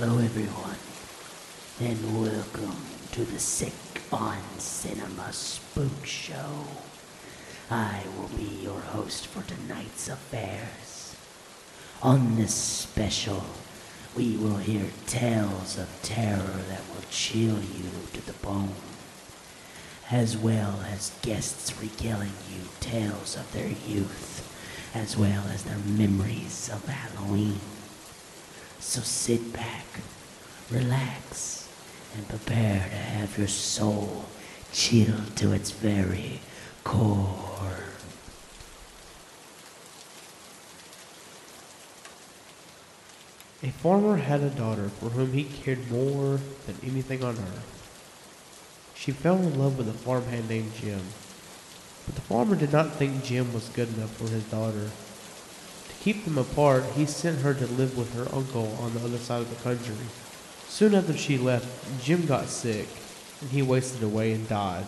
Hello, everyone, and welcome to the Sick on Cinema Spook Show. I will be your host for tonight's affairs. On this special, we will hear tales of terror that will chill you to the bone, as well as guests regaling you tales of their youth, as well as their memories of Halloween. So sit back, relax, and prepare to have your soul chilled to its very core. A farmer had a daughter for whom he cared more than anything on earth. She fell in love with a farmhand named Jim, but the farmer did not think Jim was good enough for his daughter. Keep them apart, he sent her to live with her uncle on the other side of the country. Soon after she left, Jim got sick, and he wasted away and died.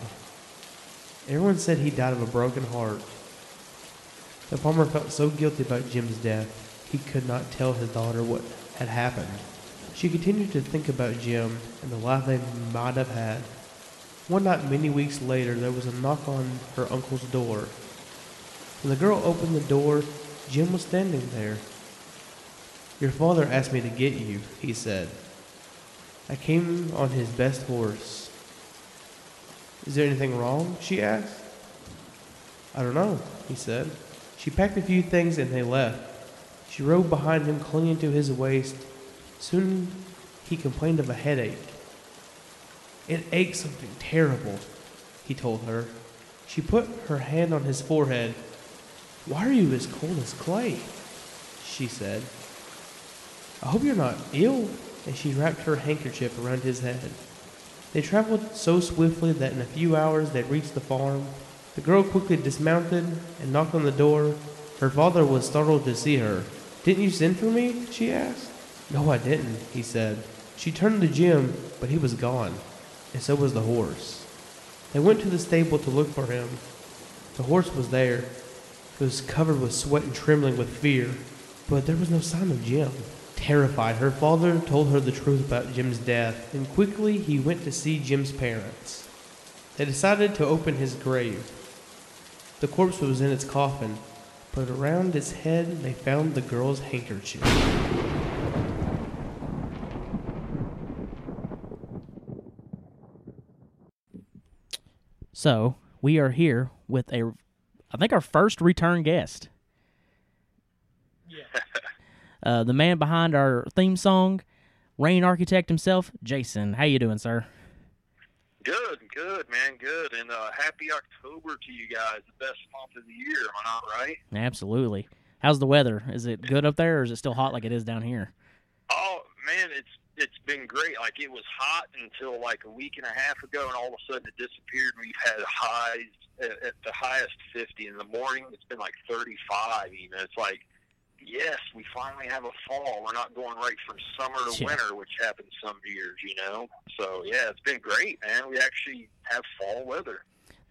Everyone said he died of a broken heart. The farmer felt so guilty about Jim's death, he could not tell his daughter what had happened. She continued to think about Jim and the life they might have had. One night, many weeks later, there was a knock on her uncle's door. When the girl opened the door, Jim was standing there. Your father asked me to get you, he said. I came on his best horse. Is there anything wrong? she asked. I don't know, he said. She packed a few things and they left. She rode behind him, clinging to his waist. Soon he complained of a headache. It aches something terrible, he told her. She put her hand on his forehead. Why are you as cold as clay? she said. I hope you're not ill. And she wrapped her handkerchief around his head. They traveled so swiftly that in a few hours they reached the farm. The girl quickly dismounted and knocked on the door. Her father was startled to see her. Didn't you send for me? she asked. No, I didn't, he said. She turned to Jim, but he was gone, and so was the horse. They went to the stable to look for him. The horse was there. Was covered with sweat and trembling with fear, but there was no sign of Jim. Terrified, her father told her the truth about Jim's death, and quickly he went to see Jim's parents. They decided to open his grave. The corpse was in its coffin, but around its head they found the girl's handkerchief. So we are here with a, I think our first return guest. Yeah. Uh, the man behind our theme song, Rain Architect himself, Jason. How you doing, sir? Good, good, man, good. And uh, happy October to you guys, the best month of the year, am I not right? Absolutely. How's the weather? Is it good up there, or is it still hot like it is down here? Oh man, it's it's been great. Like it was hot until like a week and a half ago, and all of a sudden it disappeared. We've had highs at, at the highest fifty in the morning. It's been like thirty-five. Even it's like, yes, we finally have a fall. We're not going right from summer to Yeah. winter, which happens some years, you know. So yeah, it's been great, man. We actually have fall weather.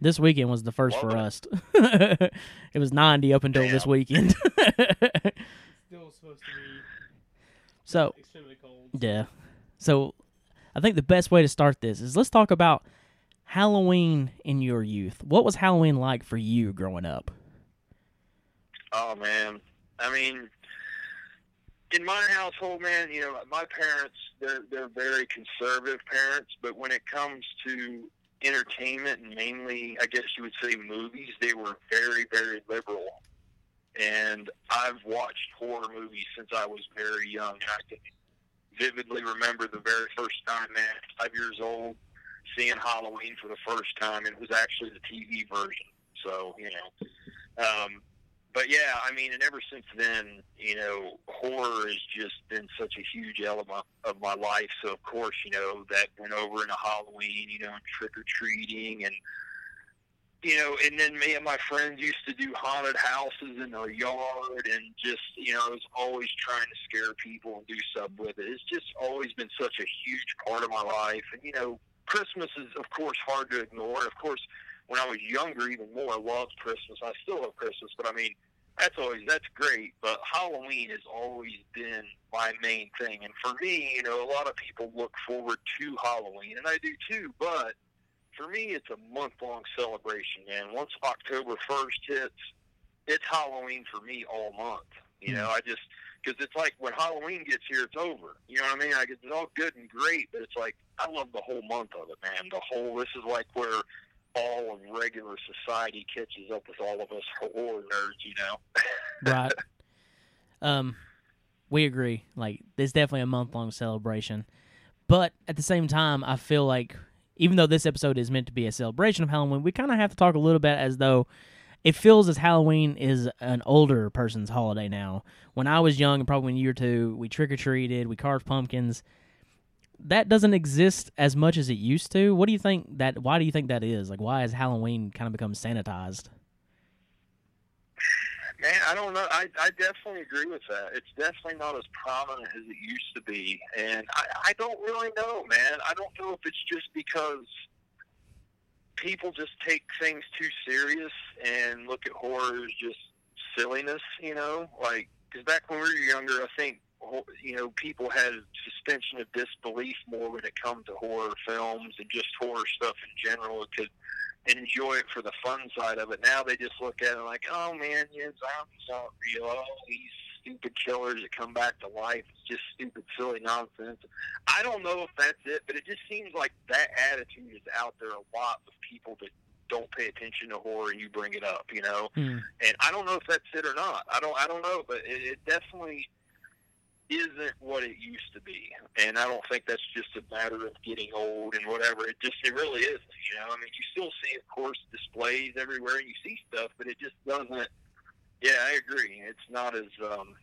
This weekend was the first for Love us. it was 90 up until this Damn. weekend. Still supposed to be so, extremely cold. yeah. So, I think the best way to start this is let's talk about Halloween in your youth. What was Halloween like for you growing up? Oh man, I mean, in my household, man, you know, my parents they're they're very conservative parents, but when it comes to entertainment and mainly, I guess you would say movies, they were very very liberal. And I've watched horror movies since I was very young, and I vividly remember the very first time, man, five years old, seeing Halloween for the first time, and it was actually the TV version. So you know. Um, but yeah, I mean, and ever since then, you know, horror has just been such a huge element of my life. So of course, you know, that went over into Halloween, you know, and trick or treating, and you know, and then me and my friends used to do haunted houses in our yard, and just you know, I was always trying to scare people and do stuff with it. It's just always been such a huge part of my life, and you know, Christmas is of course hard to ignore. Of course, when I was younger, even more, I loved Christmas. I still love Christmas, but I mean, that's always that's great. But Halloween has always been my main thing, and for me, you know, a lot of people look forward to Halloween, and I do too. But for me, it's a month long celebration, man. Once October first hits, it's Halloween for me all month. You know, I just because it's like when Halloween gets here, it's over. You know what I mean? Like it's all good and great, but it's like I love the whole month of it, man. The whole this is like where all of regular society catches up with all of us horror nerds. You know? right. Um, we agree. Like, it's definitely a month long celebration, but at the same time, I feel like even though this episode is meant to be a celebration of Halloween, we kind of have to talk a little bit as though it feels as Halloween is an older person's holiday now. When I was young, and probably when you were two, we trick or treated, we carved pumpkins. That doesn't exist as much as it used to. What do you think that? Why do you think that is? Like, why has Halloween kind of become sanitized? Man, I don't know. I, I definitely agree with that. It's definitely not as prominent as it used to be. And I, I don't really know, man. I don't know if it's just because people just take things too serious and look at horror as just silliness, you know? Like, because back when we were younger, I think, you know, people had suspension of disbelief more when it comes to horror films and just horror stuff in general. It enjoy it for the fun side of it. Now they just look at it like, oh man, yeah, zombies aren't real. Oh, these stupid killers that come back to life. It's just stupid, silly nonsense. I don't know if that's it, but it just seems like that attitude is out there a lot with people that don't pay attention to horror and you bring it up, you know. Mm. And I don't know if that's it or not. I don't. I don't know, but it, it definitely isn't what it used to be. And I don't think that's just a matter of getting old and whatever. It just it really isn't. You know, I mean, you still see, of course, displays everywhere, and you see stuff, but it just doesn't. Yeah, I agree. It's not as um,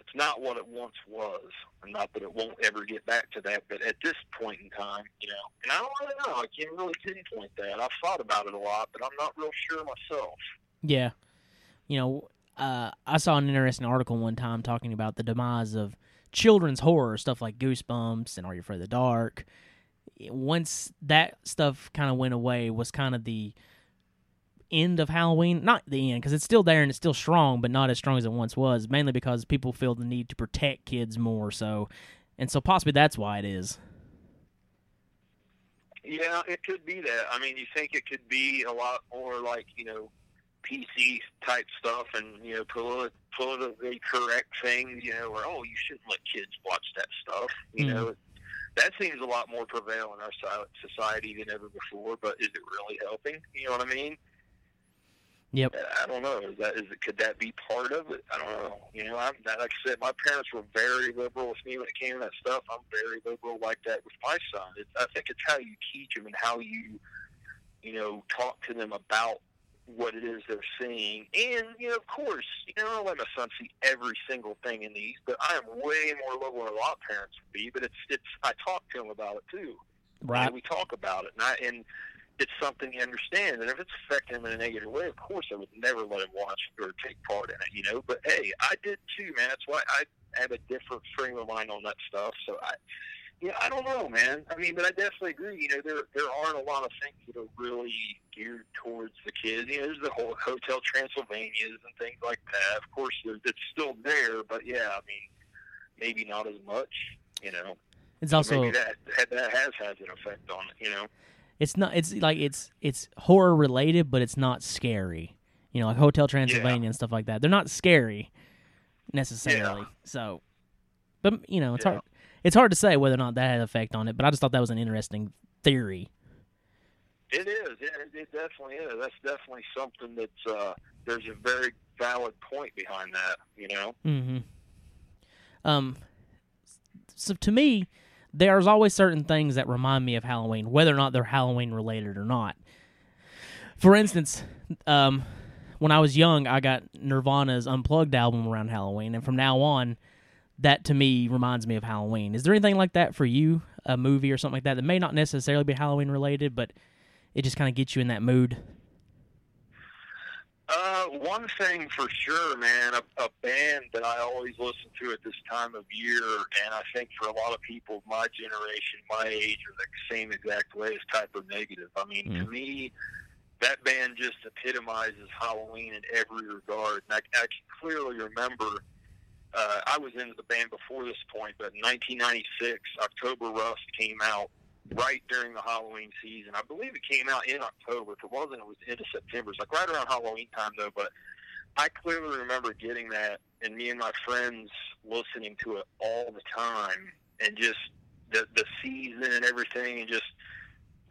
it's not what it once was. And not that it won't ever get back to that, but at this point in time, you know, and I don't really know. I can't really pinpoint that. I've thought about it a lot, but I'm not real sure myself. Yeah, you know, uh, I saw an interesting article one time talking about the demise of children's horror stuff like Goosebumps and Are You Afraid of the Dark. Once that stuff kind of went away, was kind of the end of Halloween. Not the end because it's still there and it's still strong, but not as strong as it once was. Mainly because people feel the need to protect kids more. So, and so possibly that's why it is. Yeah, it could be that. I mean, you think it could be a lot more like you know PC type stuff and you know politi- politically correct things, you know, where oh you shouldn't let kids watch that stuff, you Mm. know. That seems a lot more prevalent in our society than ever before. But is it really helping? You know what I mean? Yep. I don't know. Is that is it? Could that be part of it? I don't know. You know, I'm like I said, my parents were very liberal with me when it came to that stuff. I'm very liberal like that with my son. It's, I think it's how you teach them and how you, you know, talk to them about what it is they're seeing. And you know, of course, you know, I don't let my son see every single thing in these, but I am way more liberal than a lot of parents would be. But it's it's I talk to him about it too. Right. we talk about it, and I and it's something he understands. And if it's affecting him in a negative way, of course I would never let him watch or take part in it, you know. But hey, I did too, man. That's why I have a different frame of mind on that stuff. So I, yeah, I don't know, man. I mean, but I definitely agree. You know, there there aren't a lot of things that are really geared towards the kids. You know, there's the whole Hotel Transylvanias and things like that. Of course, it's still there, but yeah, I mean, maybe not as much. You know, It's also maybe that that has had an effect on it. You know. it's not it's like it's it's horror related, but it's not scary. You know, like Hotel Transylvania and stuff like that. They're not scary necessarily. So, but you know, it's Yeah. hard. It's hard to say whether or not that had an effect on it. But I just thought that was an interesting theory. It is. It, it definitely is. That's definitely something that's uh, there's a very valid point behind that. You know. hmm Um, so to me, there's always certain things that remind me of Halloween, whether or not they're Halloween related or not. For instance, um, when I was young, I got Nirvana's Unplugged album around Halloween, and from now on, that to me reminds me of Halloween. Is there anything like that for you, a movie or something like that that may not necessarily be Halloween related, but it just kind of gets you in that mood? Uh, one thing for sure, man, a, a band that I always listen to at this time of year, and I think for a lot of people of my generation, my age, are the same exact way as Type O Negative. I mean, to me, that band just epitomizes Halloween in every regard. And I, I can clearly remember uh, I was into the band before this point, but in 1996, October Rust came out right during the Halloween season. I believe it came out in October. If it wasn't, it was into September. It's like right around Halloween time, though. But I clearly remember getting that, and me and my friends listening to it all the time, and just the the season and everything, and just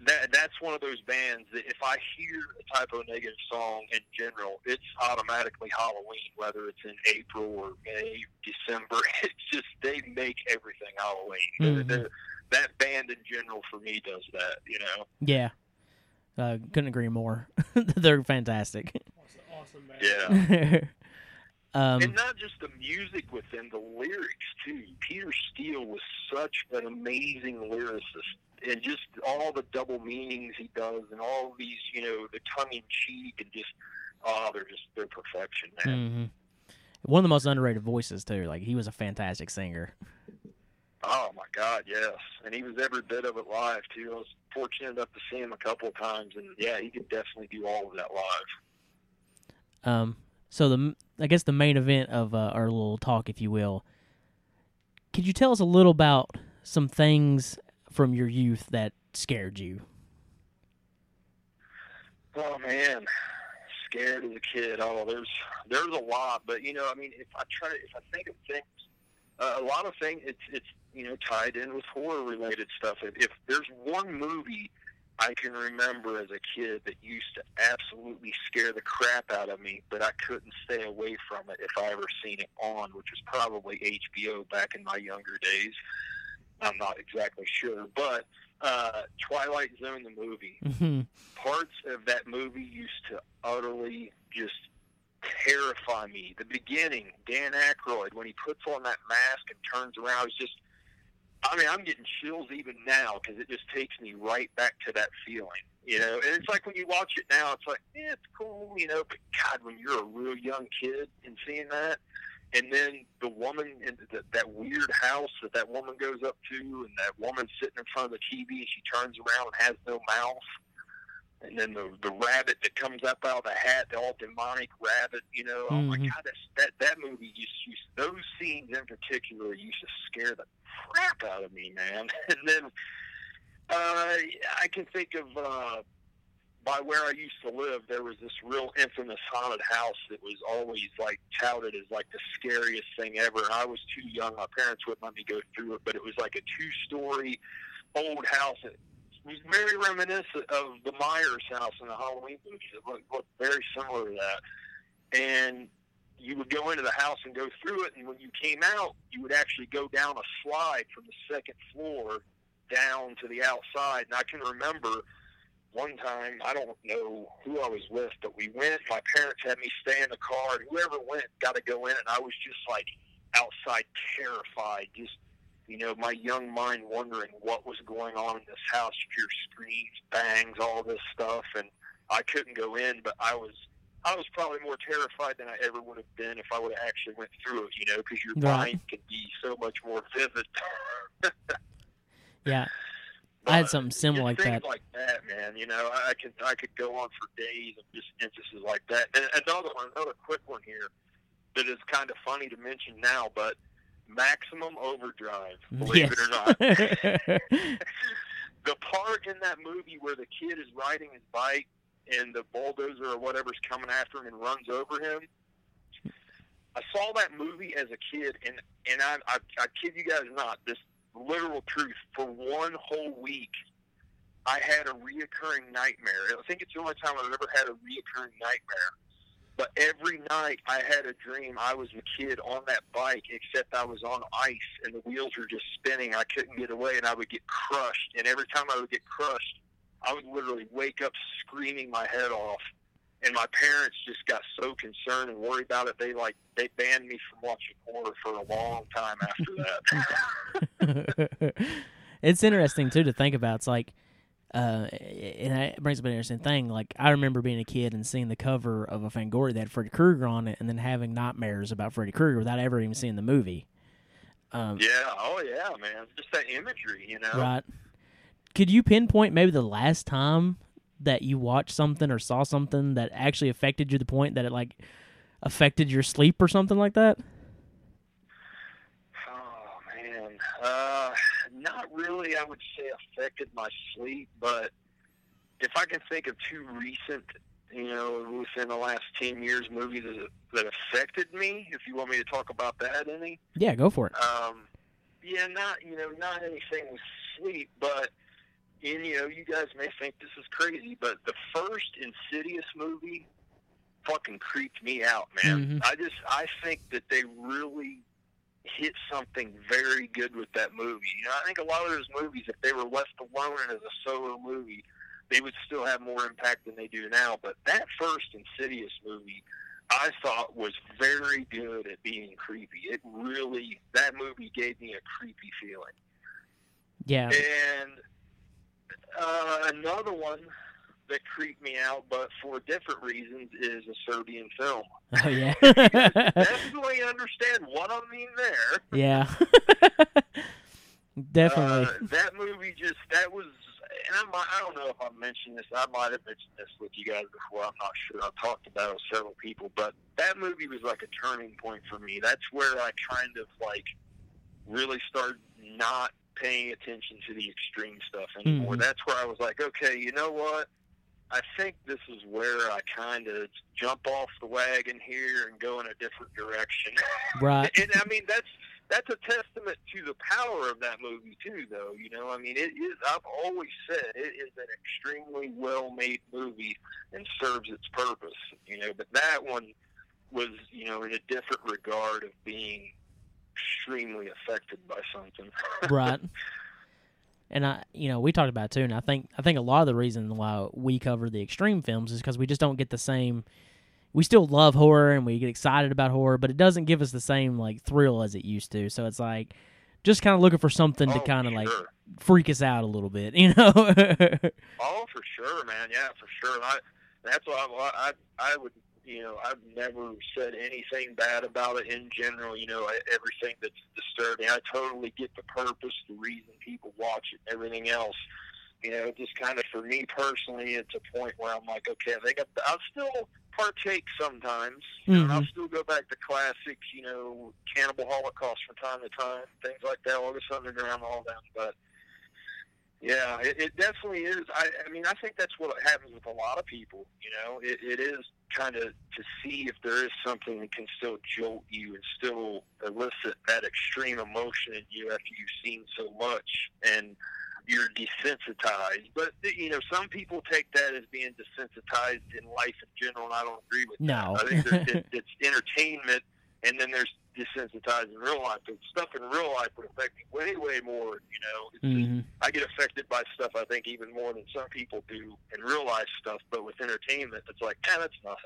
that that's one of those bands that if I hear a Type O Negative song in general, it's automatically Halloween, whether it's in April or May, December. It's just they make everything Halloween. Mhm. They're- that band in general for me does that. You know. Yeah. Uh, couldn't agree more. They're fantastic. Awesome. Yeah. um, and not just the music within the lyrics too. Peter Steele was such an amazing lyricist, and just all the double meanings he does, and all these, you know, the tongue in cheek, and just oh, they're just they're perfection, man. mhm. One of the most underrated voices too. Like he was a fantastic singer. Oh my God, yes, and he was every bit of it live too. I was fortunate enough to see him a couple of times, and yeah, he could definitely do all of that live. Um, so the I guess the main event of uh, our little talk, if you will, could you tell us a little about some things from your youth that scared you? Oh man, scared as a kid. Oh, there's there's a lot, but you know, I mean, if I try to, if I think of things, uh, a lot of things, it's it's you know tied in with horror related stuff. If, if there's one movie I can remember as a kid that used to absolutely scare the crap out of me, but I couldn't stay away from it if I ever seen it on, which was probably HBO back in my younger days. I'm not exactly sure, but uh, Twilight Zone, the movie Mhm. parts of that movie used to utterly just terrify me. The beginning, Dan Aykroyd, when he puts on that mask and turns around, it's just, I mean, I'm getting chills even now because it just takes me right back to that feeling, you know? And it's like when you watch it now, it's like, yeah, it's cool, you know, but God, when you're a real young kid and seeing that, and then the woman in the, that weird house that that woman goes up to, and that woman sitting in front of the TV, and she turns around and has no mouth, and then the the rabbit that comes up out of the hat, the all demonic rabbit, you know. Oh my Mhm. God, that's, that that movie used, used those scenes in particular used to scare the crap out of me, man. And then uh, I can think of uh, by where I used to live, there was this real infamous haunted house that was always like touted as like the scariest thing ever. I was too young; my parents wouldn't let me go through it. But it was like a two-story old house. It was very reminiscent of the Myers house in the Halloween movies. It looked, looked very similar to that. And you would go into the house and go through it, and when you came out, you would actually go down a slide from the second floor down to the outside. And I can remember one time, I don't know who I was with, but we went. My parents had me stay in the car, and whoever went got to go in, and I was just like outside terrified, just you know, my young mind wondering what was going on in this house. You hear screams, bangs, all this stuff, and I couldn't go in, but I was. I was probably more terrified than I ever would have been if I would have actually went through it, you know, because your Right. mind can be so much more vivid. Yeah, I had something similar like that. like that, man. You know, I could I could go on for days of just instances like that. And another one, another quick one here, that is kind of funny to mention now, but Maximum Overdrive, believe it or not. the part in that movie where the kid is riding his bike and the bulldozer or whatever's coming after him and runs over him. I saw that movie as a kid, and and I, I I kid you guys not, this literal truth. For one whole week, I had a reoccurring nightmare. I think it's the only time I've ever had a reoccurring nightmare. But every night I had a dream I was a kid on that bike, except I was on ice and the wheels were just spinning. I couldn't get away and I would get crushed. And every time I would get crushed, I would literally wake up screaming my head off. And my parents just got so concerned and worried about it. They like they banned me from watching horror for a long time after that. it's interesting too to think about. It's like, uh, and it brings up an interesting thing. Like I remember being a kid and seeing the cover of a Fangoria that had Freddy Krueger on it, and then having nightmares about Freddy Krueger without ever even seeing the movie. Um, yeah, oh yeah, man. Just that imagery, you know. Right. Could you pinpoint maybe the last time that you watched something or saw something that actually affected you to the point that it like affected your sleep or something like that? Oh man, uh, not really. I would say affected my sleep, but if I can think of two recent, you know, within the last ten years, movies that, that affected me. If you want me to talk about that, any? Yeah, go for it. Um, yeah, not you know, not anything with sleep, but and you know, you guys may think this is crazy, but the first Insidious movie fucking creeped me out, man. Mhm. I just I think that they really hit something very good with that movie. You know, I think a lot of those movies, if they were left alone as a solo movie, they would still have more impact than they do now. But that first Insidious movie, I thought was very good at being creepy. It really that movie gave me a creepy feeling. Yeah. And uh, another one that creeped me out, but for different reasons, is a Serbian film. Oh yeah. Definitely understand what I mean there. yeah. Definitely. Uh, that movie just that was, and I might, I don't know if I mentioned this. I might have mentioned this with you guys before. I'm not sure. I've talked about it with several people, but that movie was like a turning point for me. That's where I kind of like really started not paying attention to the extreme stuff anymore. Mhm. That's where I was like, okay, you know what? I think this is where I kind of jump off the wagon here and go in a different direction. right. and I mean that's that's a testament to the power of that movie too, though. You know, I mean, it is. I've always said it is an extremely well-made movie and serves its purpose. You know, but that one was, you know, in a different regard of being extremely affected by something. right. And I, you know, we talked about it too, and I think I think a lot of the reason why we cover the extreme films is because we just don't get the same. We still love horror and we get excited about horror, but it doesn't give us the same like thrill as it used to. So it's like just kind of looking for something to Oh, kind of like freak us out a little bit, you know? Oh, for sure, man. Yeah, for sure. I, that's why I, I, I would, you know, I've never said anything bad about it in general. You know, I- everything that's disturbing. I totally get the purpose, the reason people watch it, and everything else. You know, just kind of for me personally, it's a point where I'm like, okay, I think I- I'll still partake sometimes. You know, and I'll Mhm. still go back to classics. You know, Cannibal Holocaust from time to time, things like that. August Underground, all that, but. Yeah, it, it definitely is. I, I mean, I think that's what happens with a lot of people. You know, it, it is kind of to see if there is something that can still jolt you and still elicit that extreme emotion in you after you've seen so much and you're desensitized. But you know, some people take that as being desensitized in life in general, and I don't agree with No. that. I think it's entertainment, and then there's desensitized in real life. But stuff in real life would affect me way, way more. You know, it's just hmm I get affected by stuff I think even more than some people do in real life stuff. But with entertainment, it's like, ah, that's nothing.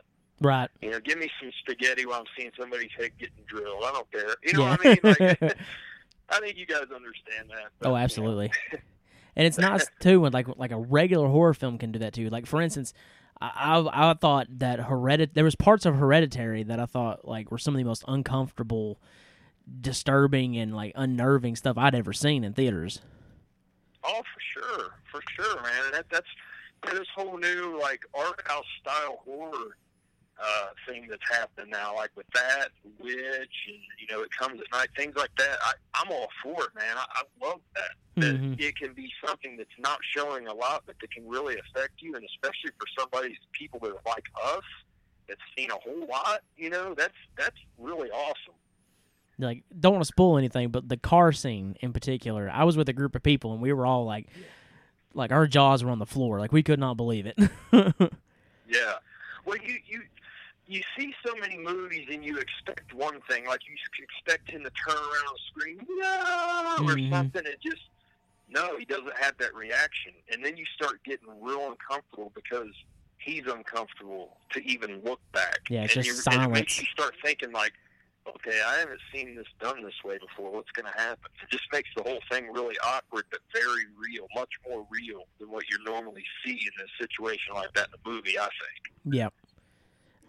Right. You know, give me some spaghetti while I'm seeing somebody's head getting drilled. I don't care. You know Yeah. what I mean? Like, I think you guys understand that. but, Oh, you know, absolutely. and it's nice too when like like a regular horror film can do that too. Like for instance, I I, thought that heredit there was parts of Hereditary that I thought like were some of the most uncomfortable, disturbing, and like unnerving stuff I'd ever seen in theaters. Oh, for sure, for sure, man. That, that's this whole new like art house style horror uh, thing that's happening now, like with that Witch, and you know, it comes at night, things like that. I, I'm all for it, man. I, I love that. That Mhm. it can be something that's not showing a lot, but that can really affect you, and especially for somebody, people that are like us, that's seen a whole lot. You know, that's that's really awesome. Like don't want to spoil anything, but the car scene in particular, I was with a group of people and we were all like, like our jaws were on the floor, like we could not believe it. Yeah. Well, you you you see so many movies and you expect one thing, like you expect him to turn around and scream no or Mhm. something, and just no, he doesn't have that reaction, and then you start getting real uncomfortable because he's uncomfortable to even look back. Yeah, it's and just you, and it makes silence. you start thinking like. Okay, I haven't seen this done this way before. What's going to happen? It just makes the whole thing really awkward, but very real, much more real than what you normally see in a situation like that in a movie. I think. Yep.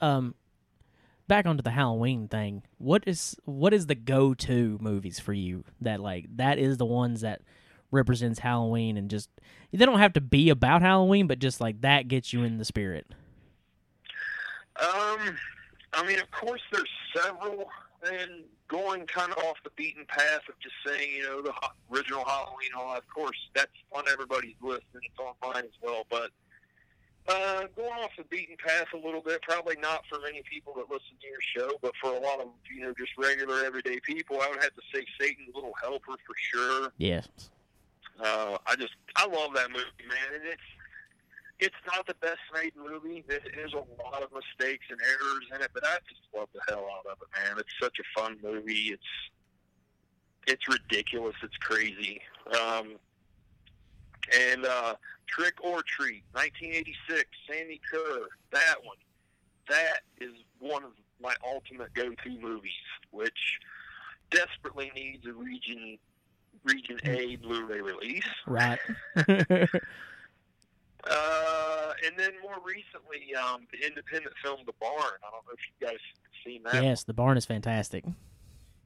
Um, back onto the Halloween thing. What is what is the go to movies for you that like that is the ones that represents Halloween and just they don't have to be about Halloween, but just like that gets you in the spirit. Um, I mean, of course, there's several, and going kind of off the beaten path of just saying, you know, the original Halloween, all of course, that's on everybody's list, and it's on mine as well. But uh, going off the beaten path a little bit, probably not for many people that listen to your show, but for a lot of, you know, just regular everyday people, I would have to say Satan's Little Helper for sure. Yes. Uh, I just I love that movie, man, and it's it's not the best made movie. There's a lot of mistakes and errors in it, but I just love the hell out of it, man. It's such a fun movie. It's it's ridiculous. It's crazy. Um, and uh, Trick or Treat, 1986, Sammy Curr. That one, that is one of my ultimate go-to movies, which desperately needs a region Region A Blu-ray release. Right. Uh, and then more recently, um, the independent film The Barn. I don't know if you guys have seen that. yes, the barn is fantastic.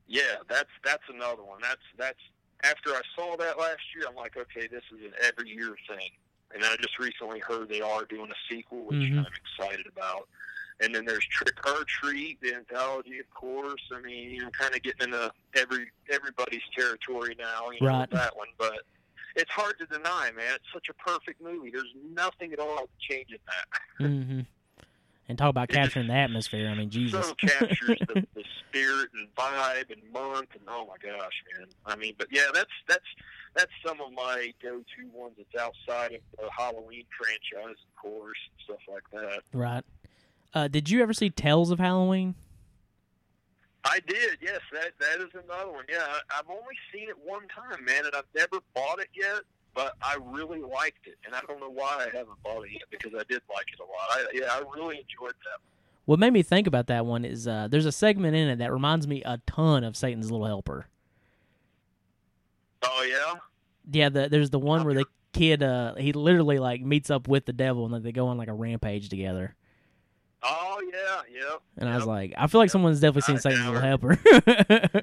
Yeah, that's that's another one. That's that's after I saw that last year, I'm like, okay, this is an every year thing. And I just recently heard they are doing a sequel, which Mhm. I'm excited about. And then there's Trick or Treat, the anthology, of course. I mean, you're kind of getting into every everybody's territory now, you know, Right. with that one. But it's hard to deny, man. It's such a perfect movie. There's nothing at all changing that. hmm And talk about capturing the atmosphere. I mean, Jesus. so captures the, the spirit and vibe and month and oh my gosh, man. I mean, but yeah, that's that's that's some of my go-to ones. That's outside of the Halloween franchise, of course, and stuff like that. Right. Uh, did you ever see Tales of Halloween? I did, yes. That that is another one. Yeah, I, I've only seen it one time, man, and I've never bought it yet. But I really liked it, and I don't know why I haven't bought it yet because I did like it a lot. I, yeah, I really enjoyed that. What made me think about that one is uh, there's a segment in it that reminds me a ton of Satan's Little Helper. Oh yeah. Yeah, the, there's the one where the kid uh, he literally like meets up with the devil and like, they go on like a rampage together. Oh yeah, yeah. And I was like, I feel like someone's definitely seen I Satan's Little Helper.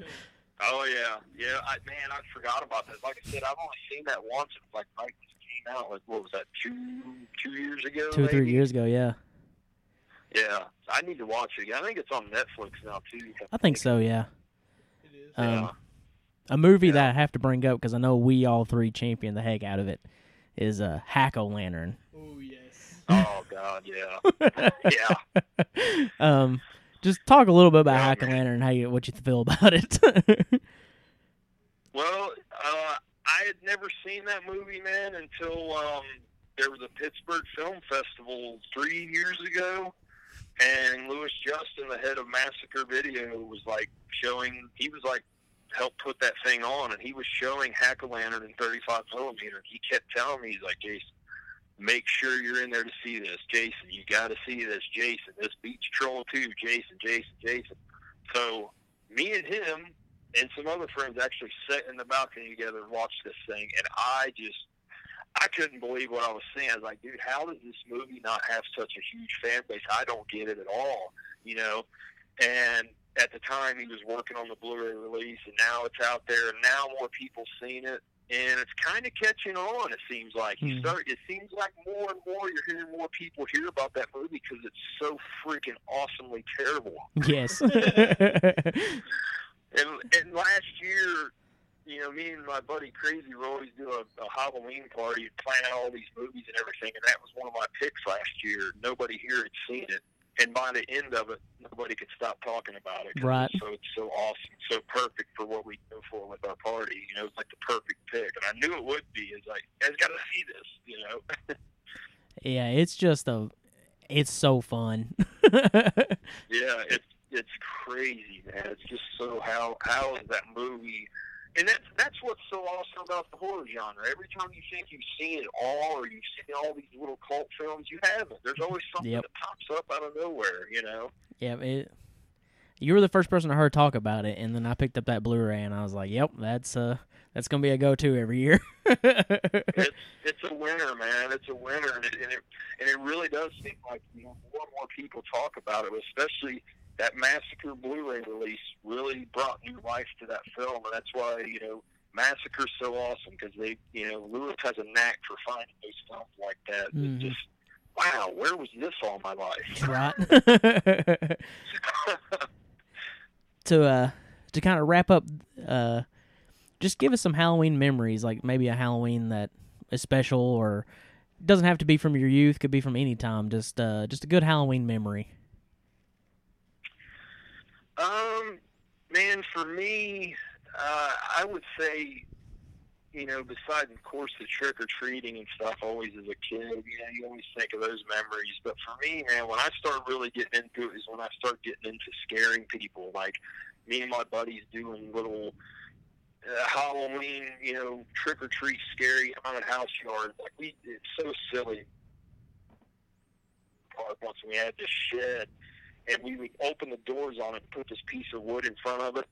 Oh yeah, yeah. I, man, I forgot about that. Like I said, I've only seen that once. It was like right it came out. Like what was that? Two two years ago. Two or three maybe? years ago, yeah. Yeah, I need to watch it again. I think it's on Netflix now too. I think so, yeah. It is. Yeah. Um, a movie Yeah. that I have to bring up because I know we all three champion the heck out of it is uh, Hack O Lantern. oh yes. oh God, yeah, yeah. um, just talk a little bit about Yeah, Hack man. Lantern and how you what you feel about it. Well, uh, I had never seen that movie, man, until um, there was a Pittsburgh Film Festival three years ago, and Louis Justin, the head of Massacre Video, was like showing. He was like helped put that thing on, and he was showing Hack O Lantern in 35 millimeter. He kept telling me, he's like, Jason, make sure you're in there to see this. Jason, you got to see this. Jason, this Beach Troll too. Jason, Jason, Jason. So me and him and some other friends actually sat in the balcony together and watched this thing, and I just. I couldn't believe what I was seeing. I was like, dude, how does this movie not have such a huge fan base? I don't get it at all, you know? And at the time, he was working on the Blu-ray release, and now it's out there, and now more people seen it, and it's kind of catching on. It seems like you Mhm. start. It seems like more and more you're hearing more people hear about that movie because it's so freaking awesomely terrible. yes. And, and last year, you know, me and my buddy Crazy would always do a, a Halloween party and plan out all these movies and everything, and that was one of my picks last year. Nobody here had seen it, and by the end of it, nobody could stop talking about it. Right. So it's so awesome, so perfect for what we go for with our party. You know, it's like the perfect pick, and I knew it would be. It's like, guys got to see this. You know. yeah, it's just a, it's so fun. Yeah, it's it's crazy, man. It's just so how how is that movie? And that's that's what's so awesome about the horror genre. Every time you think you've seen it all, or you've seen all these little cult films, you haven't. There's always something Yep. that pops up out of nowhere. You know. yeah, it. You were the first person I heard talk about it, and then I picked up that Blu-ray, and I was like, "Yep, that's uh, that's gonna be a go-to every year." it's it's a winner, man. It's a winner, and it, and it and it really does seem like you know, more and more people talk about it, especially that Massacre Blu-ray release really brought new life to that film, and that's why you know Massacre's so awesome because they, you know, Lewis has a knack for finding those films like that. Mhm. Just, wow, where was this all my life? right. to uh to kind of wrap up uh just give us some Halloween memories like maybe a Halloween that is special or doesn't have to be from your youth could be from any time just uh just a good Halloween memory Um, man, for me, uh, I would say, you know, besides of course the trick or treating and stuff, always as a kid, you know, you always think of those memories. But for me, man, when I start really getting into it is when I start getting into scaring people. Like me and my buddies doing little uh, Halloween, you know, trick or treat, scary haunted house yards. Like we, it's so silly. Park once we had this shed and we would open the doors on it and put this piece of wood in front of it.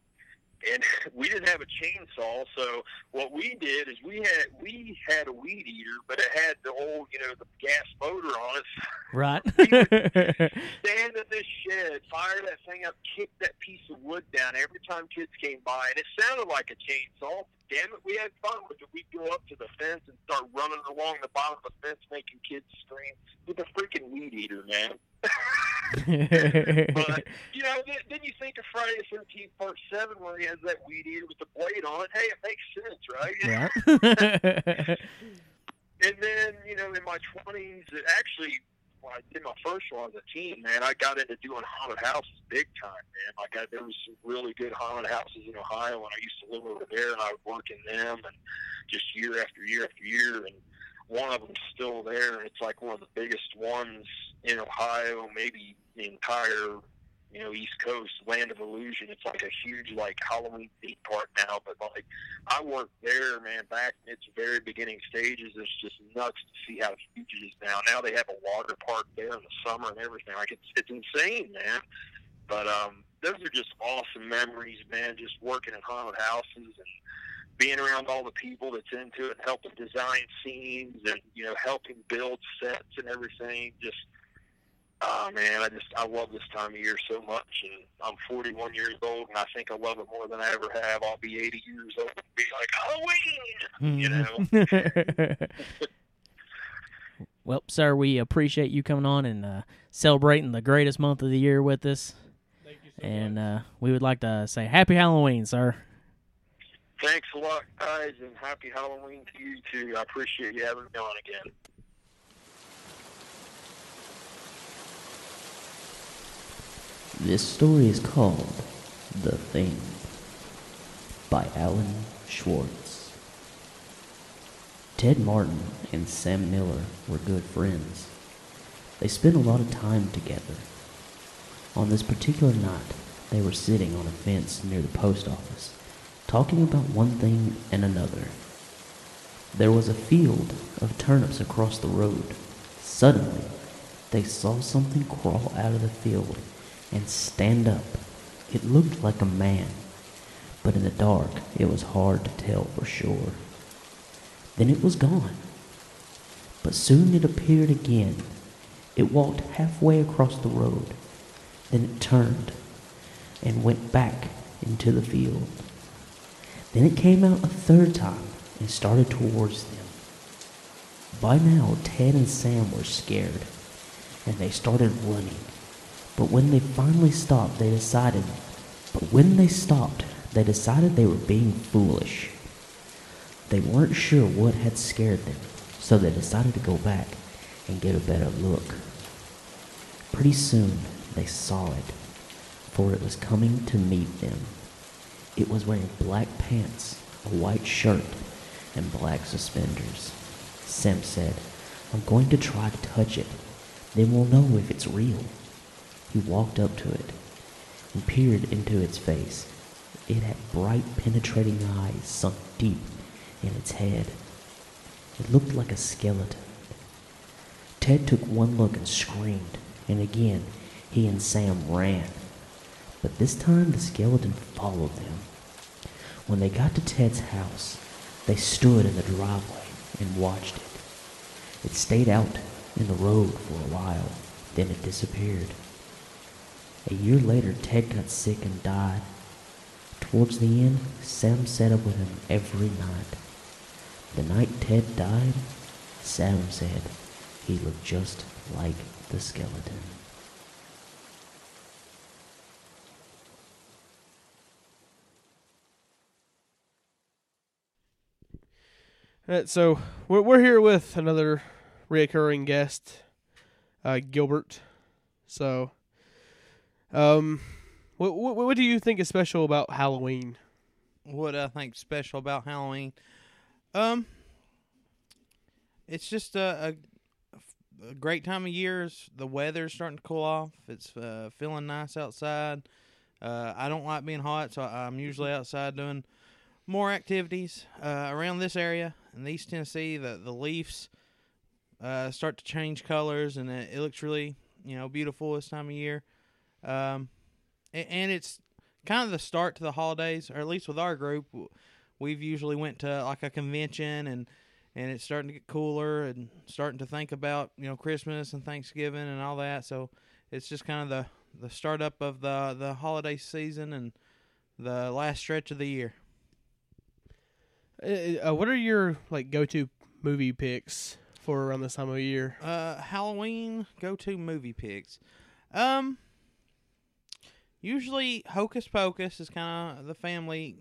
And we didn't have a chainsaw, so what we did is we had we had a weed eater, but it had the old, you know, the gas motor on it. right Stand in this shed, fire that thing up, kick that piece of wood down every time kids came by, and it sounded like a chainsaw. Damn it, we had fun with it. We'd go up to the fence and start running along the bottom of the fence, making kids scream with a freaking weed eater, man. But you know, then, then you think of Friday the Thirteenth Part Seven, where he has that weed eater with the blade on it. Hey, it makes sense, right? right And then you know, in my twenties, actually, when I did my first one as a teen, man, I got into doing haunted houses big time, man. Like I, there was some really good haunted houses in Ohio, and I used to live over there, and I would work in them, and just year after year after year, and one of them's still there, and it's like one of the biggest ones in Ohio, maybe the entire you know East Coast, Land of Illusion. It's like a huge like Halloween theme park now, but like I worked there, man, back in its very beginning stages. It's just nuts to see how huge it is now. Now they have a water park there in the summer and everything. Like it's it's insane, man. But um, those are just awesome memories, man. Just working in haunted houses and being around all the people that's into it, helping design scenes and you know helping build sets and everything. Just oh man, I just I love this time of year so much, and I'm 41 years old, and I think I love it more than I ever have. I'll be 80 years old and be like Halloween, you know. well, sir, we appreciate you coming on and uh, celebrating the greatest month of the year with us. Thank you And uh, we would like to say Happy Halloween, sir. Thanks a lot, guys, and happy Halloween to you too. I appreciate you having me on again. This story is called The Thing by Alvin Schwartz. Ted Martin and Sam Miller were good friends. They spent a lot of time together. On this particular night, they were sitting on a fence near the post office, talking about one thing and another. There was a field of turnips across the road. Suddenly, they saw something crawl out of the field and stand up. It looked like a man, but in the dark it was hard to tell for sure. Then it was gone. But soon it appeared again. It walked halfway across the road. Then it turned and went back into the field. Then it came out a third time and started towards them. By now, Ted and Sam were scared, and they started running. But when they finally stopped, they decided. But when they stopped, they decided they were being foolish. They weren't sure what had scared them, so they decided to go back and get a better look. Pretty soon, they saw it, for it was coming to meet them. It was wearing black pants, a white shirt, and black suspenders. Sam said, I'm going to try to touch it. Then we'll know if it's real. He walked up to it and peered into its face. It had bright, penetrating eyes sunk deep in its head. It looked like a skeleton. Ted took one look and screamed, and again he and Sam ran. But this time the skeleton followed them. When they got to Ted's house, they stood in the driveway and watched it. It stayed out in the road for a while, then it disappeared. A year later, Ted got sick and died. Towards the end, Sam sat up with him every night. The night Ted died, Sam said he looked just like the skeleton. All right, so we're we're here with another reoccurring guest, uh, Gilbert. So, um, what, what what do you think is special about Halloween? what I think special about Halloween. Um, it's just a, a, a great time of year. The weather's starting to cool off. It's uh, feeling nice outside. Uh, I don't like being hot, so I'm usually outside doing more activities uh, around this area in East Tennessee. The the leaves uh, start to change colors, and it, it looks really you know beautiful this time of year. Um, a- and it's kind of the start to the holidays, or at least with our group, we've usually went to like a convention and and it's starting to get cooler and starting to think about you know Christmas and Thanksgiving and all that. So it's just kind of the the startup of the the holiday season and the last stretch of the year. Uh, uh, what are your like go to movie picks for around this time of year? Uh, Halloween go to movie picks. Um, usually Hocus Pocus is kind of the family.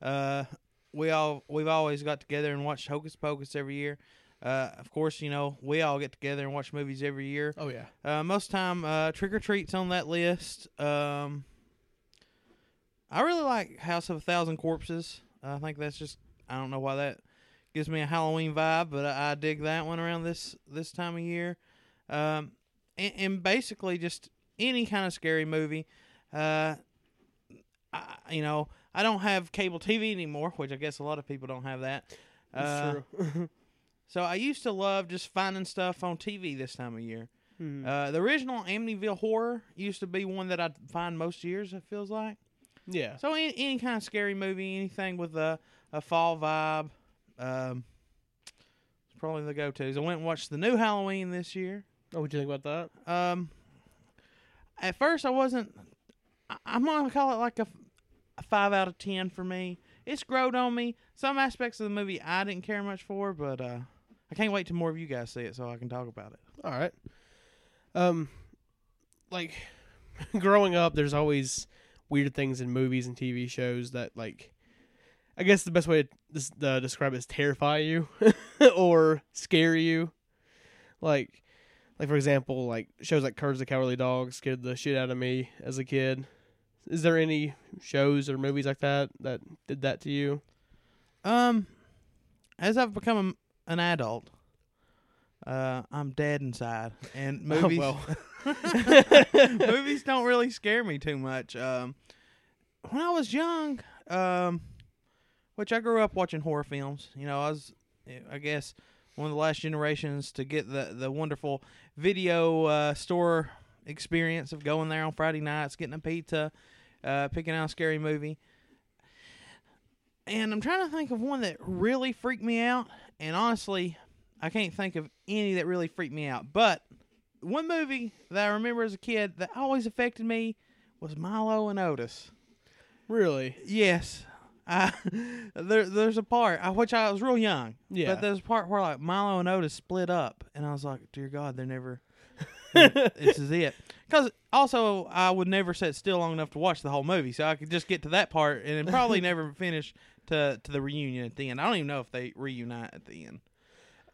Uh, we all we've always got together and watched Hocus Pocus every year. Uh, of course, you know we all get together and watch movies every year. Oh yeah, Uh, most time, uh, Trick or Treat's on that list. Um, I really like House of a Thousand Corpses. I think that's just I don't know why that gives me a Halloween vibe, but I, I dig that one around this this time of year. Um, and, and basically just any kind of scary movie. Uh, I, you know, I don't have cable TV anymore, which I guess a lot of people don't have that. that's Uh, true. So I used to love just finding stuff on TV this time of year. Hmm. Uh, the original Amityville Horror used to be one that I'd find most years. It feels like yeah, so. Any, any kind of scary movie, anything with a a fall vibe, um, it's probably the go tos. I went and watched the new Halloween this year. oh, what do you think about that? Um, at first I wasn't. I, I'm gonna call it like a five out of ten for me. It's growed on me. Some aspects of the movie I didn't care much for, but uh, I can't wait till more of you guys see it so I can talk about it. All right. Um, like growing up, there's always weird things in movies and TV shows that, like, I guess the best way to uh, describe it is terrify you or scare you. Like, like for example, like shows like Courage the Cowardly Dog scared the shit out of me as a kid. Is there any shows or movies like that that did that to you? Um, as I've become a, an adult, uh, I'm dead inside, and movies Oh, well. movies don't really scare me too much. Um, when I was young, um, which I grew up watching horror films. You know, I was, I guess, one of the last generations to get the the wonderful video uh, store experience of going there on Friday nights, getting a pizza, uh, picking out a scary movie. And I'm trying to think of one that really freaked me out. And honestly, I can't think of any that really freaked me out. But one movie that I remember as a kid that always affected me was Milo and Otis. Really? Yes. I, there, there's a part I, which I was real young, Yeah. but there's a part where like Milo and Otis split up, and I was like, "Dear God, they're never. this is it." Because also, I would never sit still long enough to watch the whole movie, so I could just get to that part and then probably never finish to to the reunion at the end. I don't even know if they reunite at the end.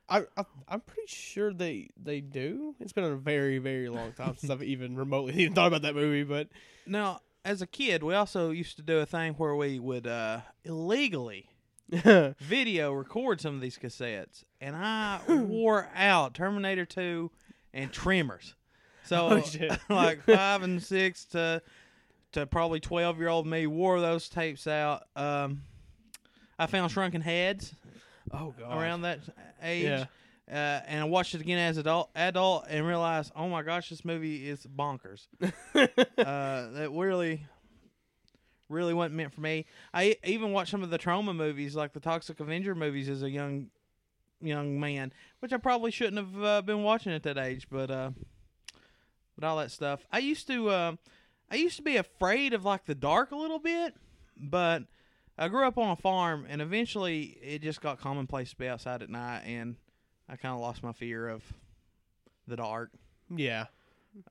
I, I I'm pretty sure they they do. It's been a very very long time since I've even remotely even thought about that movie, but Now, as a kid, we also used to do a thing where we would uh, illegally video record some of these cassettes, and I wore out Terminator Two and Tremors. So Oh, like five and six to to probably twelve year old me wore those tapes out. Um, I found Shrunken Heads oh god, around that age. Yeah. Uh, and I watched it again as adult adult and realized, oh my gosh, this movie is bonkers. uh, that really, really wasn't meant for me. I even watched some of the Troma movies, like the Toxic Avenger movies, as a young young man, which I probably shouldn't have uh, been watching at that age. But uh, but all that stuff, I used to uh, I used to be afraid of like the dark a little bit, but I grew up on a farm, and eventually it just got commonplace to be outside at night, and I kind of lost my fear of the dark. Yeah.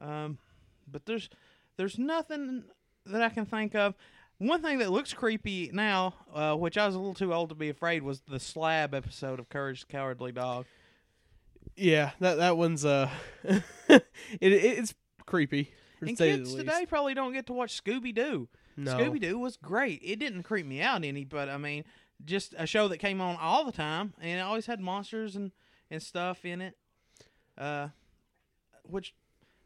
Um, but there's there's nothing that I can think of. One thing that looks creepy now, uh, which I was a little too old to be afraid, was the slab episode of Courage the Cowardly Dog. Yeah, that that one's uh, it, it's creepy. And kids today probably don't get to watch Scooby Doo. No. Scooby Doo was great. It didn't creep me out any, but I mean, just a show that came on all the time, and it always had monsters and and stuff in it. Uh, which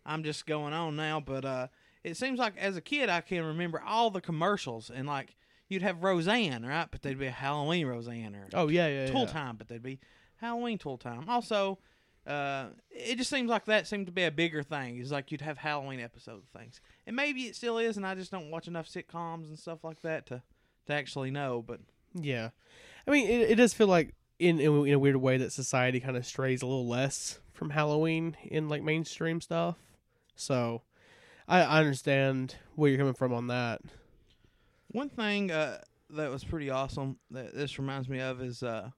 I'm just going on now, but uh, it seems like as a kid I can remember all the commercials and like you'd have Roseanne, right? But they'd be a Halloween Roseanne or Oh yeah, yeah, Tool yeah. Time, but they'd be Halloween Tool Time. Also, uh, it just seems like that seemed to be a bigger thing. Is like you'd have Halloween episodes of things, and maybe it still is, and I just don't watch enough sitcoms and stuff like that to to actually know. But Yeah, I mean, it, it does feel like in in, in a weird way that society kind of strays a little less from Halloween in like mainstream stuff. So, I, I understand where you're coming from on that. one thing uh, that was pretty awesome that this reminds me of is uh,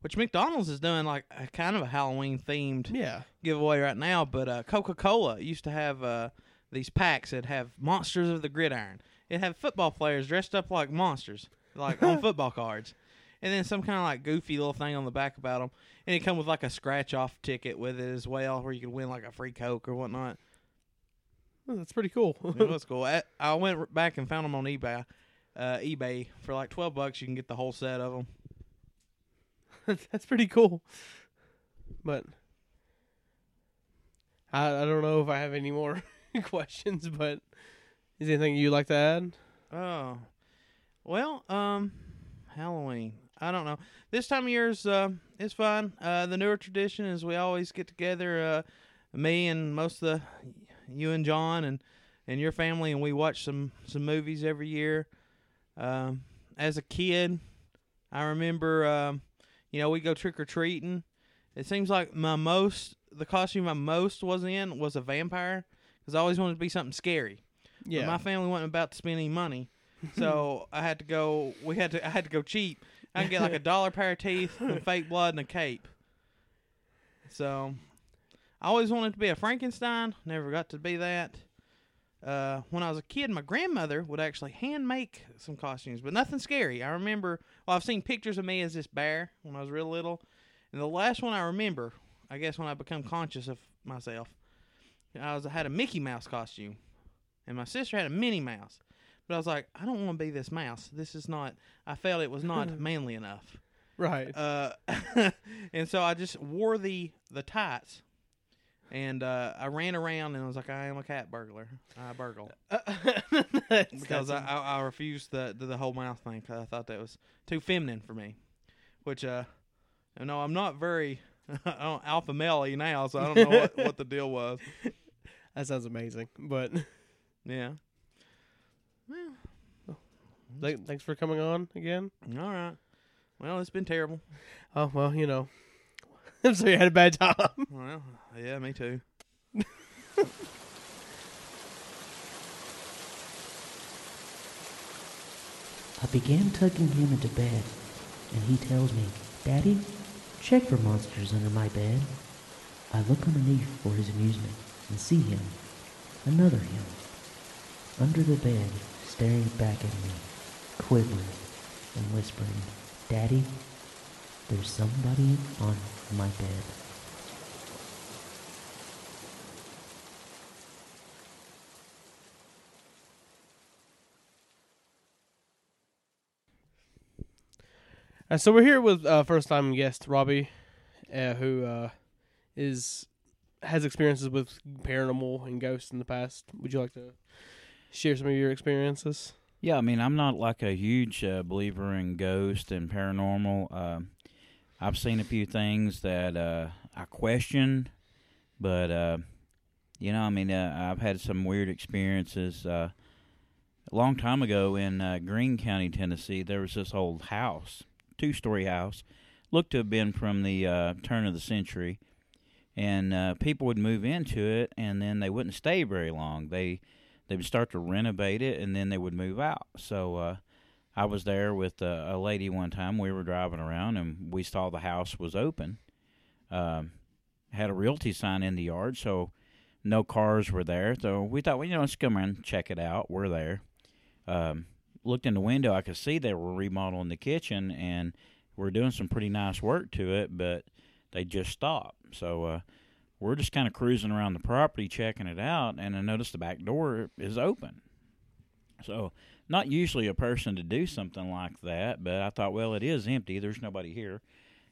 which McDonald's is doing like a kind of a Halloween themed Yeah, giveaway right now, but uh, Coca Cola used to have uh, these packs that have monsters of the gridiron. It had football players dressed up like monsters, like on football cards, and then some kind of like goofy little thing on the back about them. And it come with like a scratch off ticket with it as well, where you could win like a free Coke or whatnot. Oh, that's pretty cool. It was cool. I, I went back and found them on eBay. Uh, eBay for like twelve bucks, you can get the whole set of them. that's pretty cool. But I I don't know if I have any more questions. But is anything you'd like to add? Oh, well, um, Halloween. I don't know. This time of year is uh, is fun. Uh, the newer tradition is we always get together, uh, me and most of the you and John and and your family, and we watch some some movies every year. Um, as a kid, I remember, um, you know, we go trick or treating. It seems like my most the costume I most was in was a vampire because I always wanted to be something scary. But my family wasn't about to spend any money, so I had to go. We had to. I had to go cheap. I can get like a dollar pair of teeth, some fake blood, and a cape. So, I always wanted to be a Frankenstein. Never got to be that. Uh, when I was a kid, my grandmother would actually hand make some costumes, but nothing scary. I remember. Well, I've seen pictures of me as this bear when I was real little, and the last one I remember, I guess, when I become conscious of myself, I was I had a Mickey Mouse costume and my sister had a Minnie Mouse. But I was like, I don't want to be this mouse. This is not. I felt it was not manly enough. Right. Uh, and so I just wore the the tights, and uh, I ran around and I was like, I am a cat burglar. I burgle That's- because I, I I refused the the, the whole mouth thing. 'cause I thought that was too feminine for me. Which uh, know, I'm not very alpha male now, so I don't know what, what the deal was. that sounds amazing. But Yeah. th- thanks for coming on again. All right. Well, it's been terrible. Oh well, you know. I'm sorry you had a bad time. Well, yeah, me too. I began tugging him into bed, and he tells me, Daddy, check for monsters under my bed. I look underneath for his amusement and see him, another him, under the bed, staring back at me, quivering and whispering, Daddy, there's somebody on my bed. Uh, so we're here with uh, first time guest Robbie, uh, who uh, is has experiences with paranormal and ghosts in the past. Would you like to share some of your experiences? Yeah, I mean, I'm not like a huge uh, believer in ghosts and paranormal. Um I've seen a few things that uh, I question, but you know, I mean, I've had some weird experiences. A long time ago in Greene County, Tennessee, there was this old house, two-story house, looked to have been from the uh, turn of the century, and uh, people would move into it, and then they wouldn't stay very long. They they would start to renovate it and then they would move out. So uh, I was there with a, a lady one time. We were driving around and we saw the house was open. Um, had a realty sign in the yard, so no cars were there. So we thought, well, you know, let's come around and check it out. We're there. Um, looked in the window, I could see they were remodeling the kitchen and we're doing some pretty nice work to it, but they just stopped. So uh, we're just kind of cruising around the property, checking it out, and I noticed the back door is open. So not usually a person to do something like that, but I thought, well, it is empty. There's nobody here,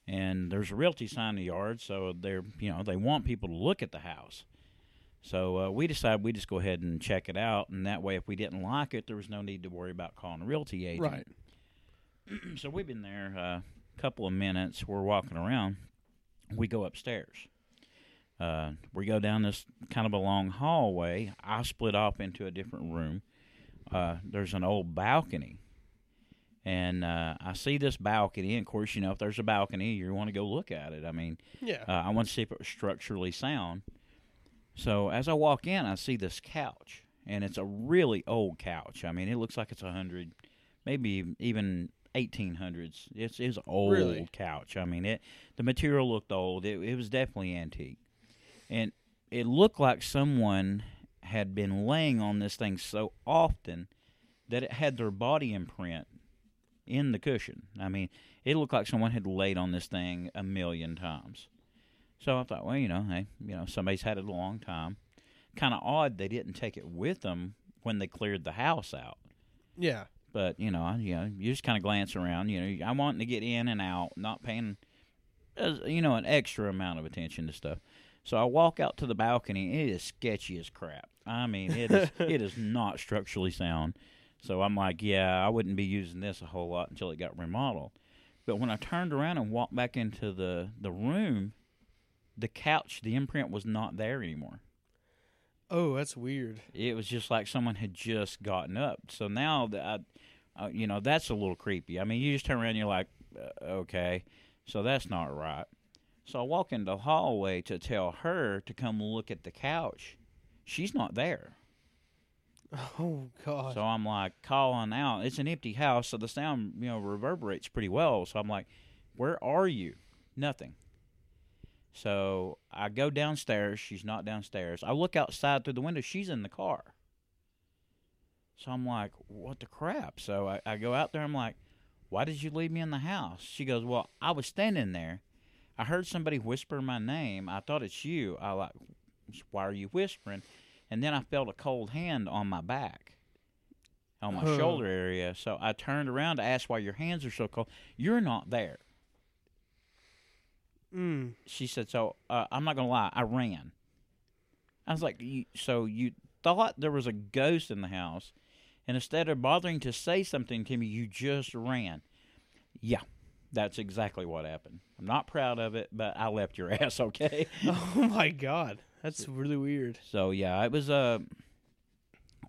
and there's a realty sign in the yard, so they're you know they want people to look at the house. So uh, we decided we just go ahead and check it out, and that way, if we didn't like it, there was no need to worry about calling a realty agent. Right. so we've been there a couple of minutes. We're walking around. We go upstairs. Uh, we go down this kind of a long hallway. I split off into a different room. Uh, there's an old balcony. And uh, I see this balcony, and of course, you know, if there's a balcony, you want to go look at it. I mean, Yeah. uh, I want to see if it was structurally sound. So as I walk in, I see this couch, and it's a really old couch. I mean, it looks like it's a hundred, maybe even eighteen hundreds. It's it's an old Really? couch. I mean, it the material looked old. It it was definitely antique, and it looked like someone had been laying on this thing so often that it had their body imprint in the cushion. I mean, it looked like someone had laid on this thing a million times. So I thought, well, you know, hey, you know, somebody's had it a long time. Kind of odd they didn't take it with them when they cleared the house out. yeah. But you know, I- you know, you just kind of glance around. You know, I'm wanting to get in and out, not paying, uh, you know, an extra amount of attention to stuff. So I walk out to the balcony. It is sketchy as crap. I mean, it is it is not structurally sound. So I'm like, yeah, I wouldn't be using this a whole lot until it got remodeled. But when I turned around and walked back into the the room, the couch, the imprint was not there anymore. Oh, that's weird. It was just like someone had just gotten up. So now that I, uh, you know, that's a little creepy. I mean, you just turn around and you're like, uh, okay, so that's not right. So I walk into the hallway to tell her to come look at the couch. She's not there. Oh God. So I'm like calling out. It's an empty house, so the sound you know reverberates pretty well. So I'm like, "Where are you?" Nothing. So I go downstairs. She's not downstairs. I look outside through the window. She's in the car. So I'm like, "What the crap?" So I, I go out there. I'm like, "Why did you leave me in the house?" She goes, "Well, I was standing there. I heard somebody whisper my name. I thought it's you. I like, why are you whispering?" And then I felt a cold hand on my back on my Huh. shoulder area. So I turned around to ask why your hands are so cold. You're not there. Mm. She said, so uh, I'm not going to lie. I ran. I was like, you, so you thought there was a ghost in the house, and instead of bothering to say something to me, you just ran. Yeah, that's exactly what happened. I'm not proud of it, but I left your ass okay. Oh my God. That's really weird. So yeah, it was Uh,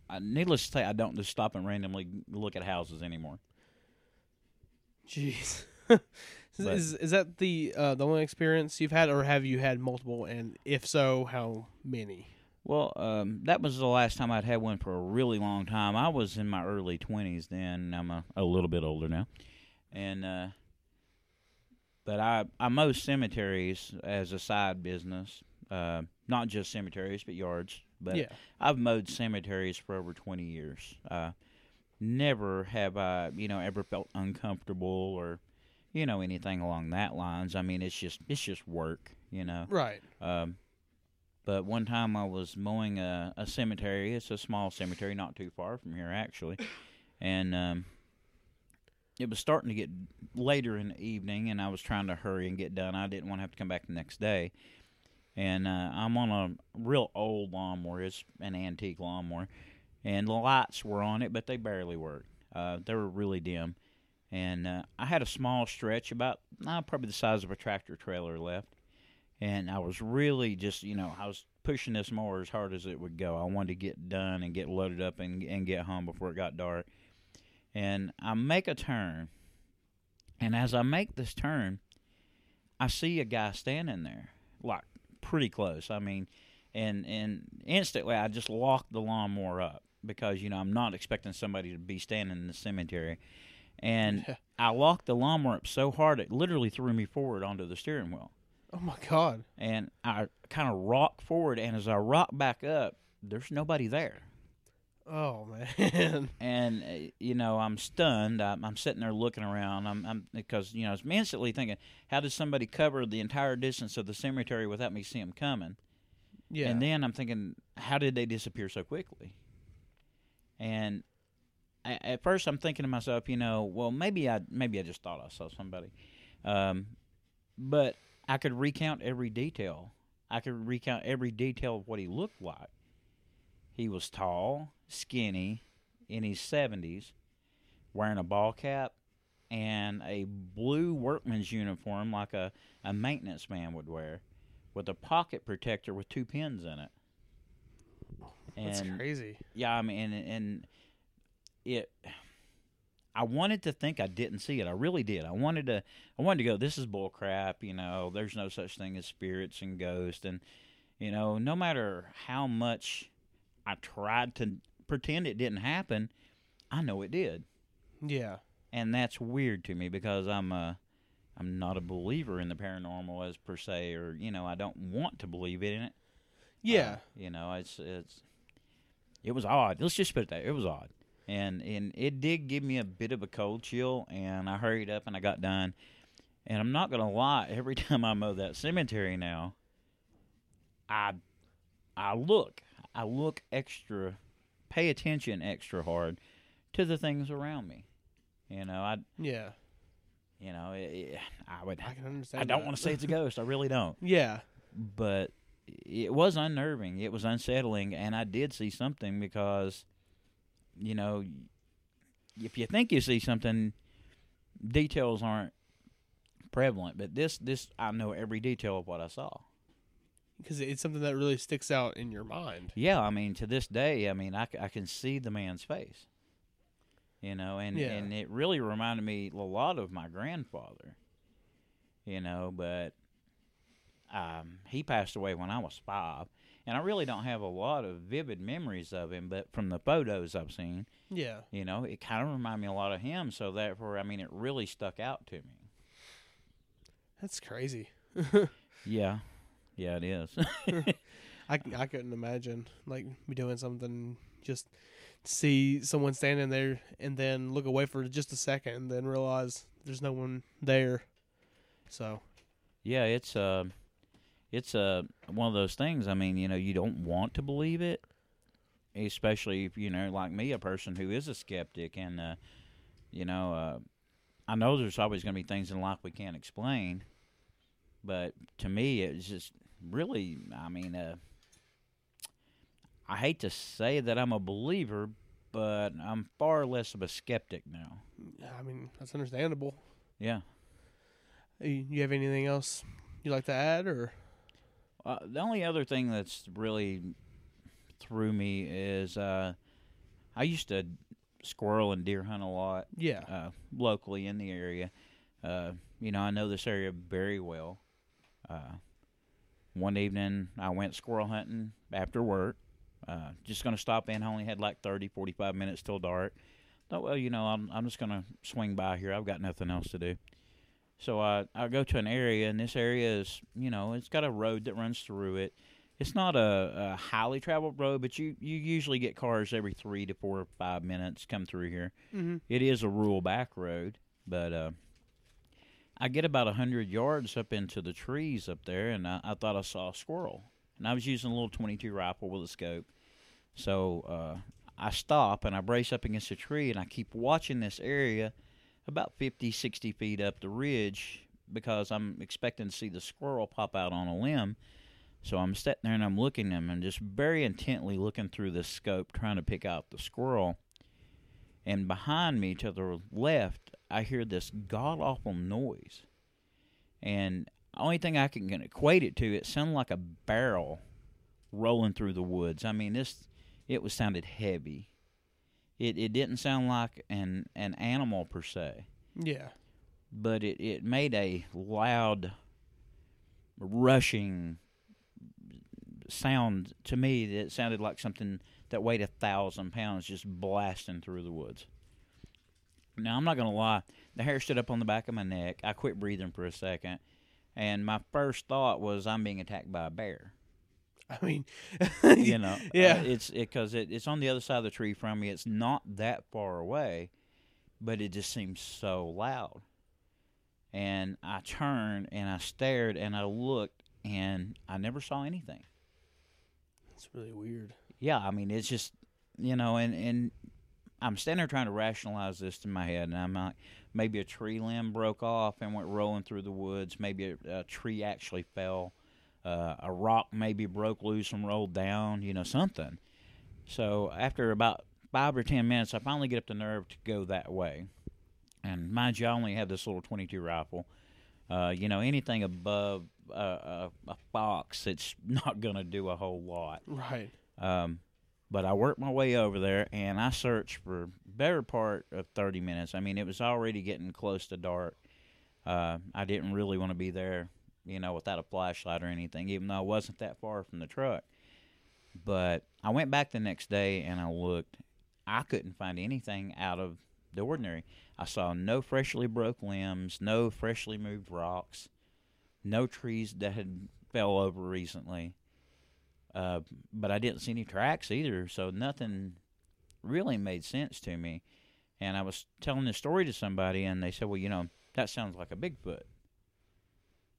uh, needless to say, I don't just stop and randomly look at houses anymore. Jeez. But- is is that the uh, the only experience you've had, or have you had multiple? And if so, how many? Well, um, that was the last time I'd had one for a really long time. I was in my early twenties then. I'm a, a little bit older now, and uh, but I I mow cemeteries as a side business. Uh, not just cemeteries, but yards. But yeah. I've mowed cemeteries for over twenty years. Uh, never have I, you know, ever felt uncomfortable or, you know, anything along that lines. I mean, it's just it's just work, you know. Right. Um, but one time I was mowing a, a cemetery. It's a small cemetery, not too far from here, actually. And um, it was starting to get later in the evening, and I was trying to hurry and get done. I didn't want to have to come back the next day. And uh, I'm on a real old lawnmower. It's an antique lawnmower. And the lights were on it, but they barely worked. Uh, they were really dim. And uh, I had a small stretch, about uh, probably the size of a tractor trailer left and I was really just you know I was pushing this mower as hard as it would go. I wanted to get done and get loaded up and and get home before it got dark. And I make a turn, and as I make this turn, I see a guy standing there, like pretty close. I mean, and and instantly I just locked the lawnmower up because you know I'm not expecting somebody to be standing in the cemetery. And Yeah. I locked the lawnmower up so hard it literally threw me forward onto the steering wheel. Oh my god. And I kind of rocked forward, and as I rocked back up, there's nobody there. Oh man. and uh, you know I'm stunned. I'm, I'm sitting there looking around. I'm, I'm because you know I'm instantly thinking, how does somebody cover the entire distance of the cemetery without me seeing them coming? Yeah. And then I'm thinking, how did they disappear so quickly? And I, at first I'm thinking to myself, you know, well maybe I maybe I just thought I saw somebody, um, but I could recount every detail. I could recount every detail of what he looked like. He was tall, skinny, in his seventies, wearing a ball cap and a blue workman's uniform like a, a maintenance man would wear, with a pocket protector with two pins in it. That's crazy. yeah, I mean, and, and it. I wanted to think I didn't see it. I really did. I wanted to. I wanted to go. This is bull crap. You know, there's no such thing as spirits and ghosts. And you know, no matter how much I tried to pretend it didn't happen, I know it did. Yeah. And that's weird to me because I'm a. I'm not a believer in the paranormal as per se, or you know, I don't want to believe in it. Yeah. Uh, you know, it's it's it was odd. Let's just put it there. It was odd. And and it did give me a bit of a cold chill and I hurried up and I got done. And I'm not gonna lie, every time I mow that cemetery now, I I look. I look extra pay attention extra hard to the things around me. You know, I yeah. you know, it, it- I would I can understand. I don't want to say it's a ghost. I really don't Yeah. but it was unnerving. It was unsettling, and I did see something because, you know, if you think you see something, details aren't prevalent. But this, this, I know every detail of what I saw. Because it's something that really sticks out in your mind. Yeah, I mean, to this day, I mean, I, I can see the man's face. You know, and Yeah. and it really reminded me a lot of my grandfather. You know, but um, he passed away when I was five, and I really don't have a lot of vivid memories of him. But from the photos I've seen, Yeah. you know, it kind of reminded me a lot of him. So therefore, I mean, it really stuck out to me. That's crazy. Yeah, yeah, it is. I I couldn't imagine like me doing something just see someone standing there and then look away for just a second and then realize there's no one there. So Yeah, it's uh, it's uh, one of those things. I mean, you know, you don't want to believe it, especially if you know, like me, a person who is a skeptic, and uh, you know, uh, I know there's always going to be things in life we can't explain, but to me, it's just really, I mean, uh, I hate to say that I'm a believer, but I'm far less of a skeptic now. I mean that's understandable. Yeah. You you have anything else you'd like to add or Uh, the only other thing that's really threw me is uh, I used to squirrel and deer hunt a lot yeah uh, locally in the area. Uh, you know, I know this area very well. Uh, one evening, I went squirrel hunting after work. Uh, just going to stop in. I only had like 30, 45 minutes till dark. Thought, well, you know, I'm I'm just going to swing by here. I've got nothing else to do. So I I go to an area, and this area is, you know, it's got a road that runs through it. It's not a, a highly traveled road, but you you usually get cars every three to four or five minutes come through here. mm-hmm. It is a rural back road, but uh, I get about a hundred yards up into the trees up there, and I, I thought I saw a squirrel. And I was using a little 22 rifle with a scope, so uh, I stop and I brace up against a tree, and I keep watching this area about 50, 60 feet up the ridge because I'm expecting to see the squirrel pop out on a limb. So I'm sitting there and I'm looking at him and just very intently looking through this scope, trying to pick out the squirrel and behind me to the left, I hear this god awful noise. And only thing I can equate it to, it sounded like a barrel rolling through the woods. I mean, this it was sounded heavy. It it didn't sound like an an animal per se, yeah but it it made a loud rushing sound to me that sounded like something that weighed a thousand pounds just blasting through the woods. Now I'm not gonna lie, the hair stood up on the back of my neck. I quit breathing for a second, and my first thought was I'm being attacked by a bear. I mean, you know, Yeah. uh, it's because it, it's on the other side of the tree from me. It's not that far away, but it just seems so loud. And I turned and I stared and I looked and I never saw anything. it's really weird. Yeah, I mean, it's just you know, and and I'm standing there trying to rationalize this in my head, and I'm like, maybe a tree limb broke off and went rolling through the woods. Maybe a, a tree actually fell. Uh, a rock maybe broke loose and rolled down. You know, something. So after about five or ten minutes, I finally get up the nerve to go that way. And mind you, I only have this little 22 rifle. Uh, you know, anything above uh, a, a fox, it's not going to do a whole lot. Right. Um, but I worked my way over there and I searched for better part of 30 minutes. I mean, it was already getting close to dark. Uh, I didn't really want to be there, you know, without a flashlight or anything, even though I wasn't that far from the truck. But I went back the next day and I looked. I couldn't find anything out of the ordinary. I saw no freshly broke limbs, no freshly moved rocks, no trees that had fell over recently. Uh, but I didn't see any tracks either, so nothing really made sense to me. And I was telling this story to somebody, and they said, "Well, you know, that sounds like a Bigfoot."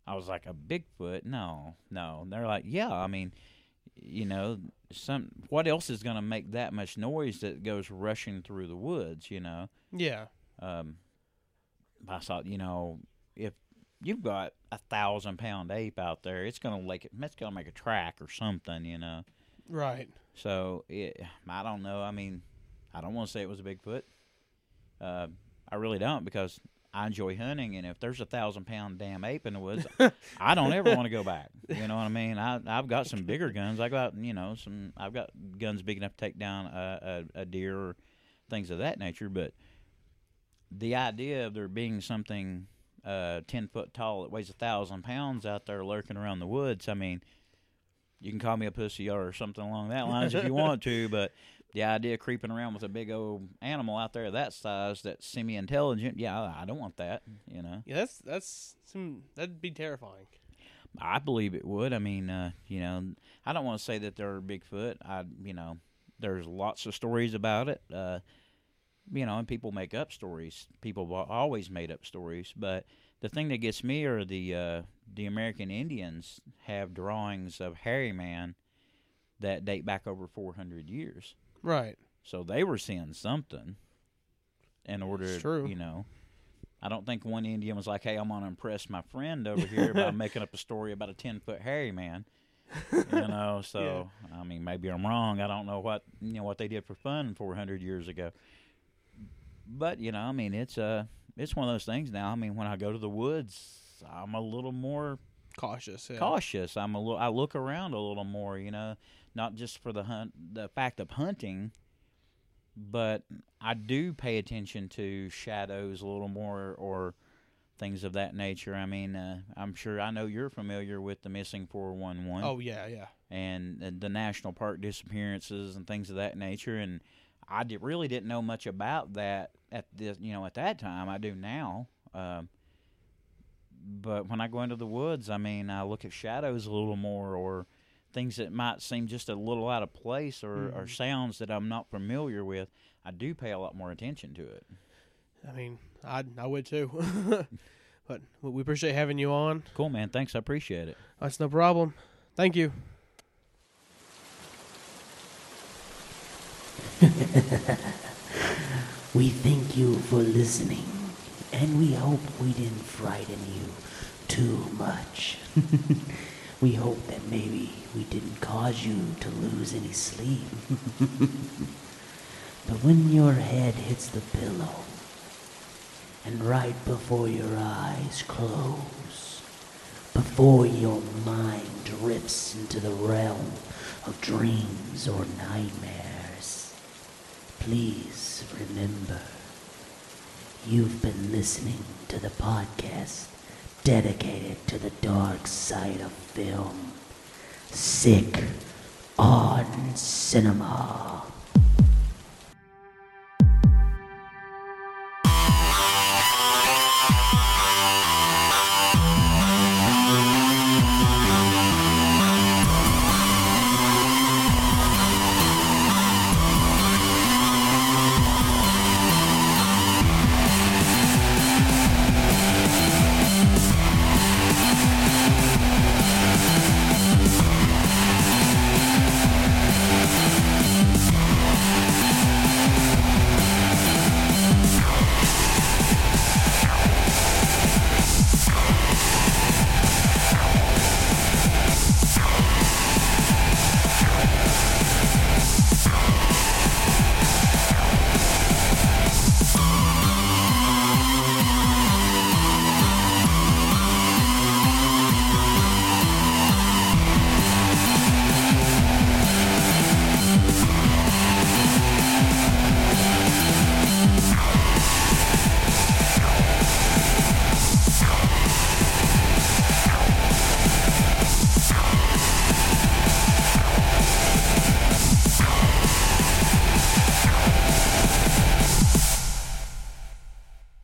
I was like, "A Bigfoot? No, no." And they're like, "Yeah, I mean, you know, some what else is going to make that much noise that goes rushing through the woods? You know." Yeah. Um, I thought, you know, if you've got a thousand pound ape out there, it's gonna like it's gonna make a track or something, you know. Right. So it, I don't know. I mean, I don't want to say it was a Bigfoot. Uh, I really don't because I enjoy hunting, and if there's a thousand pound damn ape in the woods, I don't ever want to go back. You know what I mean? I I've got some bigger guns. I got you know some. I've got guns big enough to take down a, a, a deer or things of that nature. But the idea of there being something uh, ten foot tall that weighs a thousand pounds out there lurking around the woods, I mean, you can call me a pussy or something along that lines if you want to, but the idea of creeping around with a big old animal out there that size that's semi intelligent, yeah, I, I don't want that. You know, Yeah. That's that's some that'd be terrifying. I believe it would. I mean, uh, you know, I don't want to say that they're Bigfoot. I, you know, there's lots of stories about it. Uh, you know, and people make up stories. People have always made up stories, but the thing that gets me are the uh, the American Indians have drawings of hairy man that date back over 400 years. Right. So they were seeing something in order, true. you know. I don't think one Indian was like, "Hey, I'm going to impress my friend over here by making up a story about a ten foot hairy man." You know, so I mean, maybe I'm wrong. I don't know what you know what they did for fun 400 years ago. But you know, I mean, it's uh, it's one of those things now. I mean, when I go to the woods, I'm a little more Cautious. Yeah. cautious. I'm a little. I look around a little more. You know, not just for the hunt, the fact of hunting, but I do pay attention to shadows a little more or things of that nature. I mean, uh, I'm sure I know you're familiar with the missing 411 Oh yeah, yeah. and uh, the national park disappearances and things of that nature. And I really didn't know much about that at this, you know, at that time. I do now. Um, but when I go into the woods, I mean, I look at shadows a little more, or things that might seem just a little out of place, or, or mm-hmm. sounds that I'm not familiar with. I do pay a lot more attention to it. I mean, I I would too. but we appreciate having you on. Cool, man. Thanks. I appreciate it. That's no problem. Thank you. We thank you for listening, and we hope we didn't frighten you too much. we hope that maybe we didn't cause you to lose any sleep. but when your head hits the pillow, and right before your eyes close, before your mind drifts into the realm of dreams or nightmares, please remember you've been listening to the podcast dedicated to the dark side of film. Sick on Cinema.